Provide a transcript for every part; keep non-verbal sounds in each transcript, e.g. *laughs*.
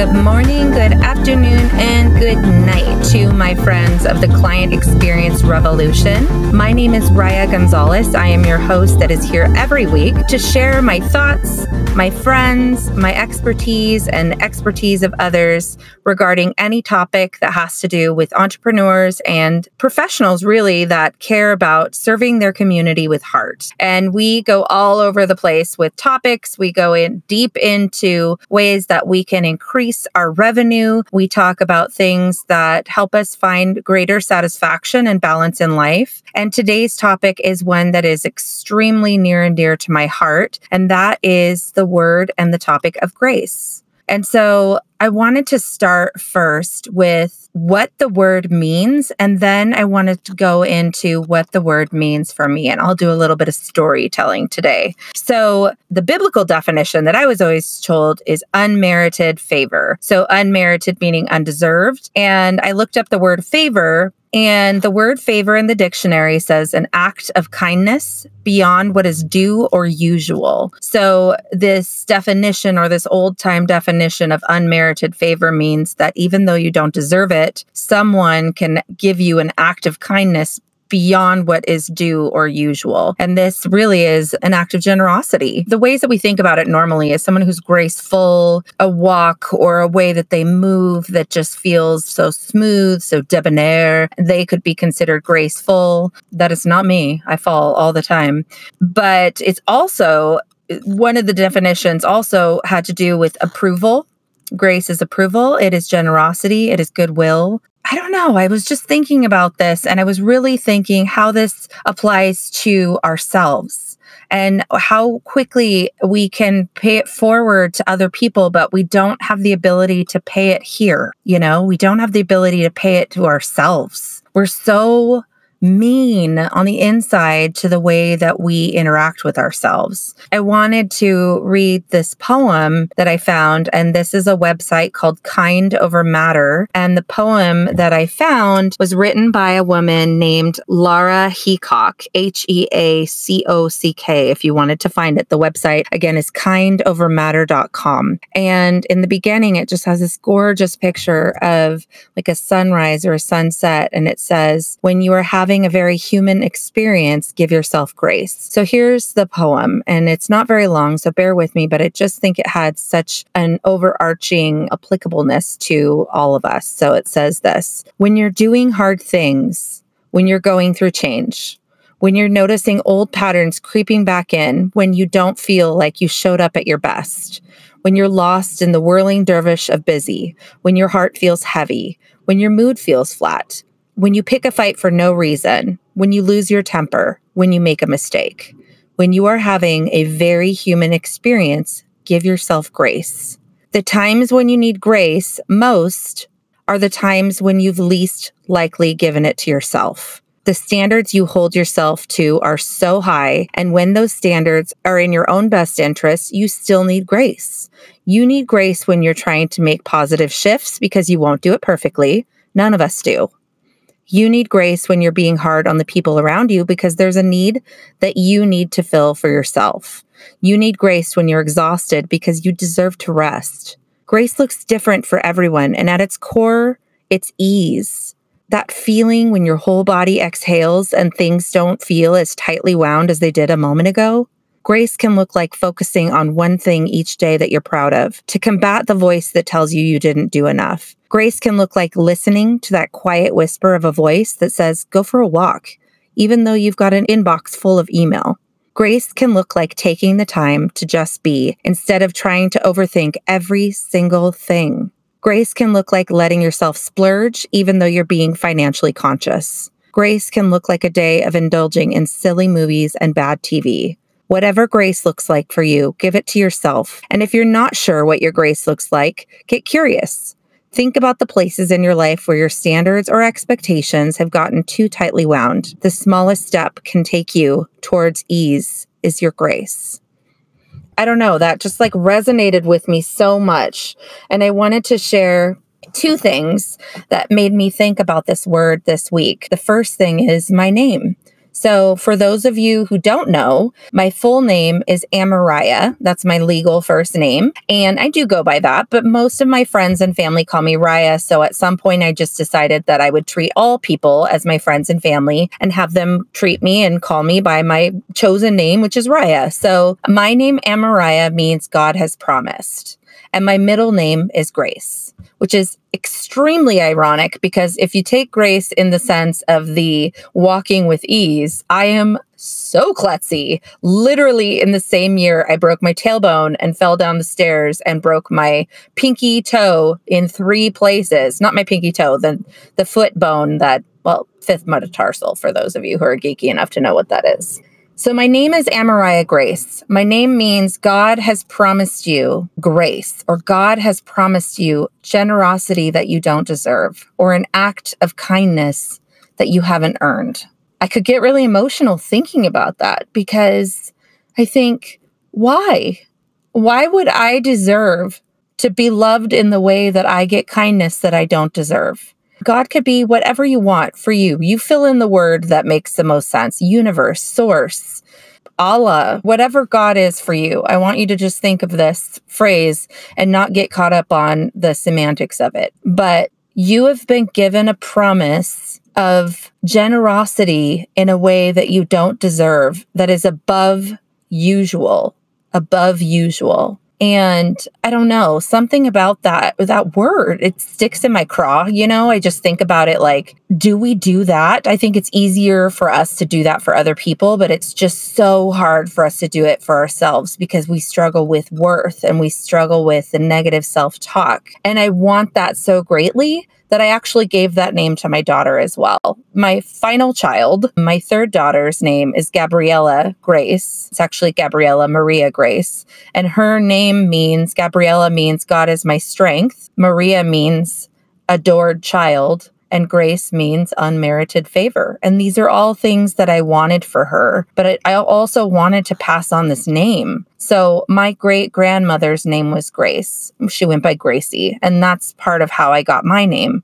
Good morning, good afternoon, and good night to my friends of the Client Experience Revolution. My name is Raya Gonzalez. I am your host that is here every week to share my thoughts, my friends, my expertise, and expertise of others regarding any topic that has to do with entrepreneurs and professionals, really, that care about serving their community with heart. And we go all over the place with topics. We go in deep into ways that we can increase our revenue. We talk about things that help us find greater satisfaction and balance in life. And today's topic is one that is extremely near and dear to my heart, and that is the word and the topic of grace. And so I wanted to start first with what the word means, and then I wanted to go into what the word means for me. And I'll do a little bit of storytelling today. So, the biblical definition that I was always told is unmerited favor. So, unmerited meaning undeserved. And I looked up the word favor and the word favor in the dictionary says an act of kindness beyond what is due or usual. So, this definition or this old time definition of unmerited favor means that even though you don't deserve it, someone can give you an act of kindness beyond what is due or usual. And this really is an act of generosity. The ways that we think about it normally is someone who's graceful, a walk or a way that they move that just feels so smooth, so debonair. They could be considered graceful. That is not me. I fall all the time. But it's also one of the definitions also had to do with approval. Grace is approval, it is generosity, it is goodwill, I don't know. I was just thinking about this and I was really thinking how this applies to ourselves and how quickly we can pay it forward to other people, but we don't have the ability to pay it here. You know, we don't have the ability to pay it to ourselves. We're so mean on the inside to the way that we interact with ourselves. I wanted to read this poem that I found, and this is a website called Kind Over Matter. And the poem that I found was written by a woman named Laura Heacock, H E A C O C K, if you wanted to find it. The website, again, is kindovermatter.com. And in the beginning, it just has this gorgeous picture of like a sunrise or a sunset. And it says, When you are having having a very human experience, give yourself grace. So here's the poem, and it's not very long, so bear with me, but I just think it had such an overarching applicableness to all of us. So it says this When you're doing hard things, when you're going through change, when you're noticing old patterns creeping back in, when you don't feel like you showed up at your best, when you're lost in the whirling dervish of busy, when your heart feels heavy, when your mood feels flat, when you pick a fight for no reason, when you lose your temper, when you make a mistake, when you are having a very human experience, give yourself grace. The times when you need grace most are the times when you've least likely given it to yourself. The standards you hold yourself to are so high, and when those standards are in your own best interest, you still need grace. You need grace when you're trying to make positive shifts because you won't do it perfectly. None of us do. You need grace when you're being hard on the people around you because there's a need that you need to fill for yourself. You need grace when you're exhausted because you deserve to rest. Grace looks different for everyone, and at its core, it's ease. That feeling when your whole body exhales and things don't feel as tightly wound as they did a moment ago. Grace can look like focusing on one thing each day that you're proud of to combat the voice that tells you you didn't do enough. Grace can look like listening to that quiet whisper of a voice that says, go for a walk, even though you've got an inbox full of email. Grace can look like taking the time to just be instead of trying to overthink every single thing. Grace can look like letting yourself splurge even though you're being financially conscious. Grace can look like a day of indulging in silly movies and bad TV. Whatever grace looks like for you, give it to yourself. And if you're not sure what your grace looks like, get curious. Think about the places in your life where your standards or expectations have gotten too tightly wound. The smallest step can take you towards ease is your grace. I don't know, that just like resonated with me so much. And I wanted to share two things that made me think about this word this week. The first thing is my name. So, for those of you who don't know, my full name is Amariah. That's my legal first name. And I do go by that, but most of my friends and family call me Raya. So, at some point, I just decided that I would treat all people as my friends and family and have them treat me and call me by my chosen name, which is Raya. So, my name, Amariah, means God has promised. And my middle name is Grace, which is extremely ironic because if you take Grace in the sense of the walking with ease, I am so klutzy. Literally in the same year, I broke my tailbone and fell down the stairs and broke my pinky toe in three places. Not my pinky toe, the, the foot bone that, well, fifth metatarsal for those of you who are geeky enough to know what that is. So, my name is Amariah Grace. My name means God has promised you grace, or God has promised you generosity that you don't deserve, or an act of kindness that you haven't earned. I could get really emotional thinking about that because I think, why? Why would I deserve to be loved in the way that I get kindness that I don't deserve? God could be whatever you want for you. You fill in the word that makes the most sense universe, source, Allah, whatever God is for you. I want you to just think of this phrase and not get caught up on the semantics of it. But you have been given a promise of generosity in a way that you don't deserve, that is above usual, above usual. And I don't know, something about that, that word, it sticks in my craw. You know, I just think about it like, do we do that? I think it's easier for us to do that for other people, but it's just so hard for us to do it for ourselves because we struggle with worth and we struggle with the negative self talk. And I want that so greatly that I actually gave that name to my daughter as well. My final child, my third daughter's name is Gabriella Grace. It's actually Gabriella Maria Grace. And her name means Gabriella means God is my strength. Maria means adored child and grace means unmerited favor. And these are all things that I wanted for her, but I also wanted to pass on this name. So my great grandmother's name was Grace. She went by Gracie, and that's part of how I got my name.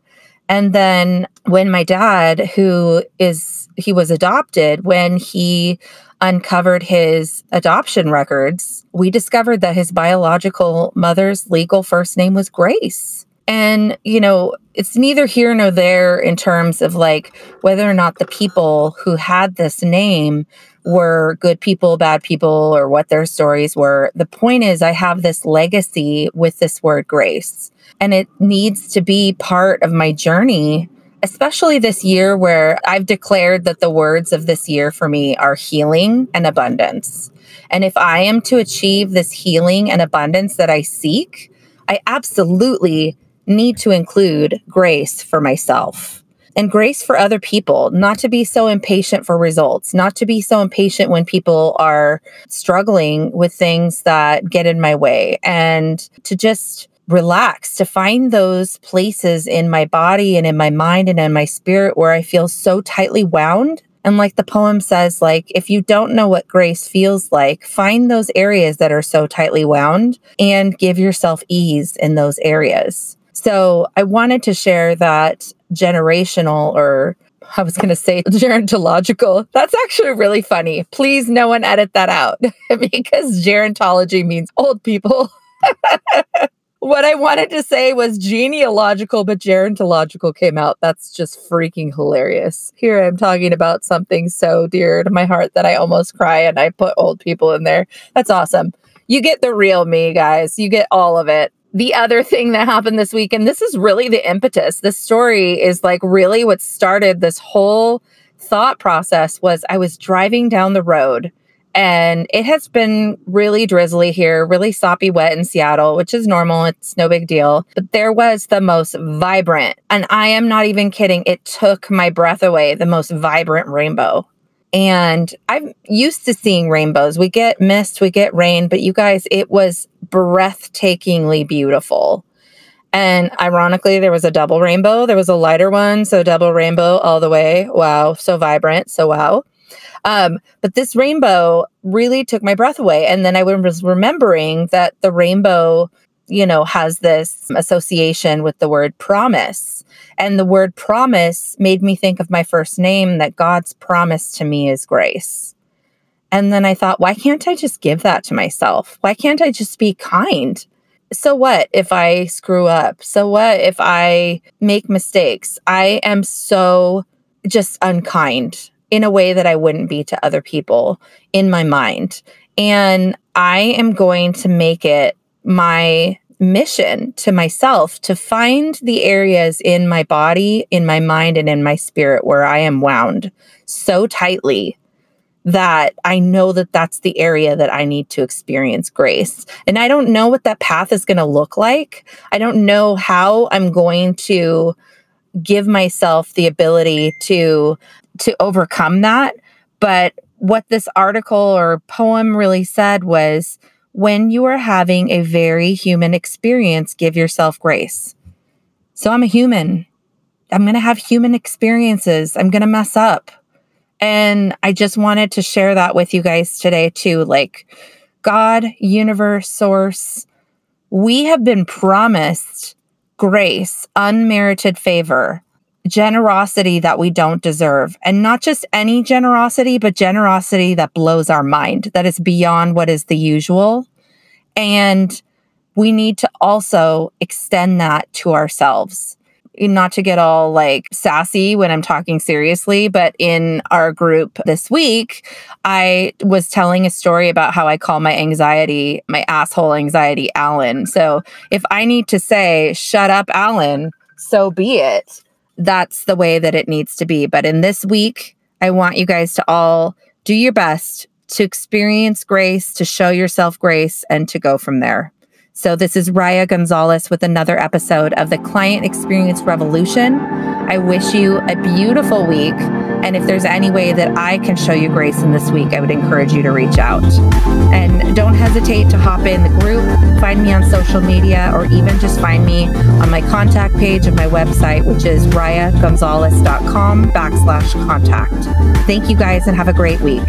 And then when my dad, who is, he was adopted, when he uncovered his adoption records, we discovered that his biological mother's legal first name was Grace. And, you know, it's neither here nor there in terms of like whether or not the people who had this name were good people, bad people, or what their stories were. The point is, I have this legacy with this word grace, and it needs to be part of my journey, especially this year where I've declared that the words of this year for me are healing and abundance. And if I am to achieve this healing and abundance that I seek, I absolutely need to include grace for myself and grace for other people, not to be so impatient for results, not to be so impatient when people are struggling with things that get in my way, and to just relax, to find those places in my body and in my mind and in my spirit where I feel so tightly wound. And like the poem says, like, if you don't know what grace feels like, find those areas that are so tightly wound and give yourself ease in those areas. So I wanted to share that generational or I was going to say *laughs* gerontological. That's actually really funny. Please, no one edit that out *laughs* because gerontology means old people. *laughs* what I wanted to say was genealogical, but gerontological came out. That's just freaking hilarious. Here I'm talking about something so dear to my heart that I almost cry and I put old people in there. That's awesome. You get the real me, guys. You get all of it the other thing that happened this week, and this is really the impetus. This story is like really what started this whole thought process was I was driving down the road and it has been really drizzly here, really soppy wet in Seattle, which is normal. It's no big deal. But there was the most vibrant, and I am not even kidding, it took my breath away, the most vibrant rainbow. And I'm used to seeing rainbows. We get mist, we get rain, but you guys, it was breathtakingly beautiful. And ironically, there was a double rainbow. There was a lighter one. So double rainbow all the way. Wow. So vibrant. So wow. Um, but this rainbow really took my breath away. And then I was remembering that the rainbow you know, has this association with the word promise. And the word promise made me think of my first name that God's promise to me is grace. And then I thought, why can't I just give that to myself? Why can't I just be kind? So what if I screw up? So what if I make mistakes? I am so just unkind in a way that I wouldn't be to other people in my mind. And I am going to make it my mission to myself to find the areas in my body, in my mind, and in my spirit where I am wound so tightly that I know that that's the area that I need to experience grace. And I don't know what that path is going to look like. I don't know how I'm going to give myself the ability to to overcome that, but what this article or poem really said was when you are having a very human experience, give yourself grace. So I'm a human. I'm going to have human experiences. I'm going to mess up. And I just wanted to share that with you guys today, too. Like, God, universe, source, we have been promised grace, unmerited favor, generosity that we don't deserve. And not just any generosity, but generosity that blows our mind, that is beyond what is the usual. And we need to also extend that to ourselves not to get all like sassy when I'm talking seriously, but in our group this week, I was telling a story about how I call my anxiety, my asshole anxiety, Alan. So if I need to say, shut up, Alan, so be it. That's the way that it needs to be. But in this week, I want you guys to all do your best to experience grace, to show yourself grace, and to go from there. So, this is Raya Gonzalez with another episode of the Client Experience Revolution. I wish you a beautiful week. And if there's any way that I can show you grace in this week, I would encourage you to reach out. And don't hesitate to hop in the group, find me on social media, or even just find me on my contact page of my website, which is rayagonzalez.com backslash contact. Thank you guys and have a great week.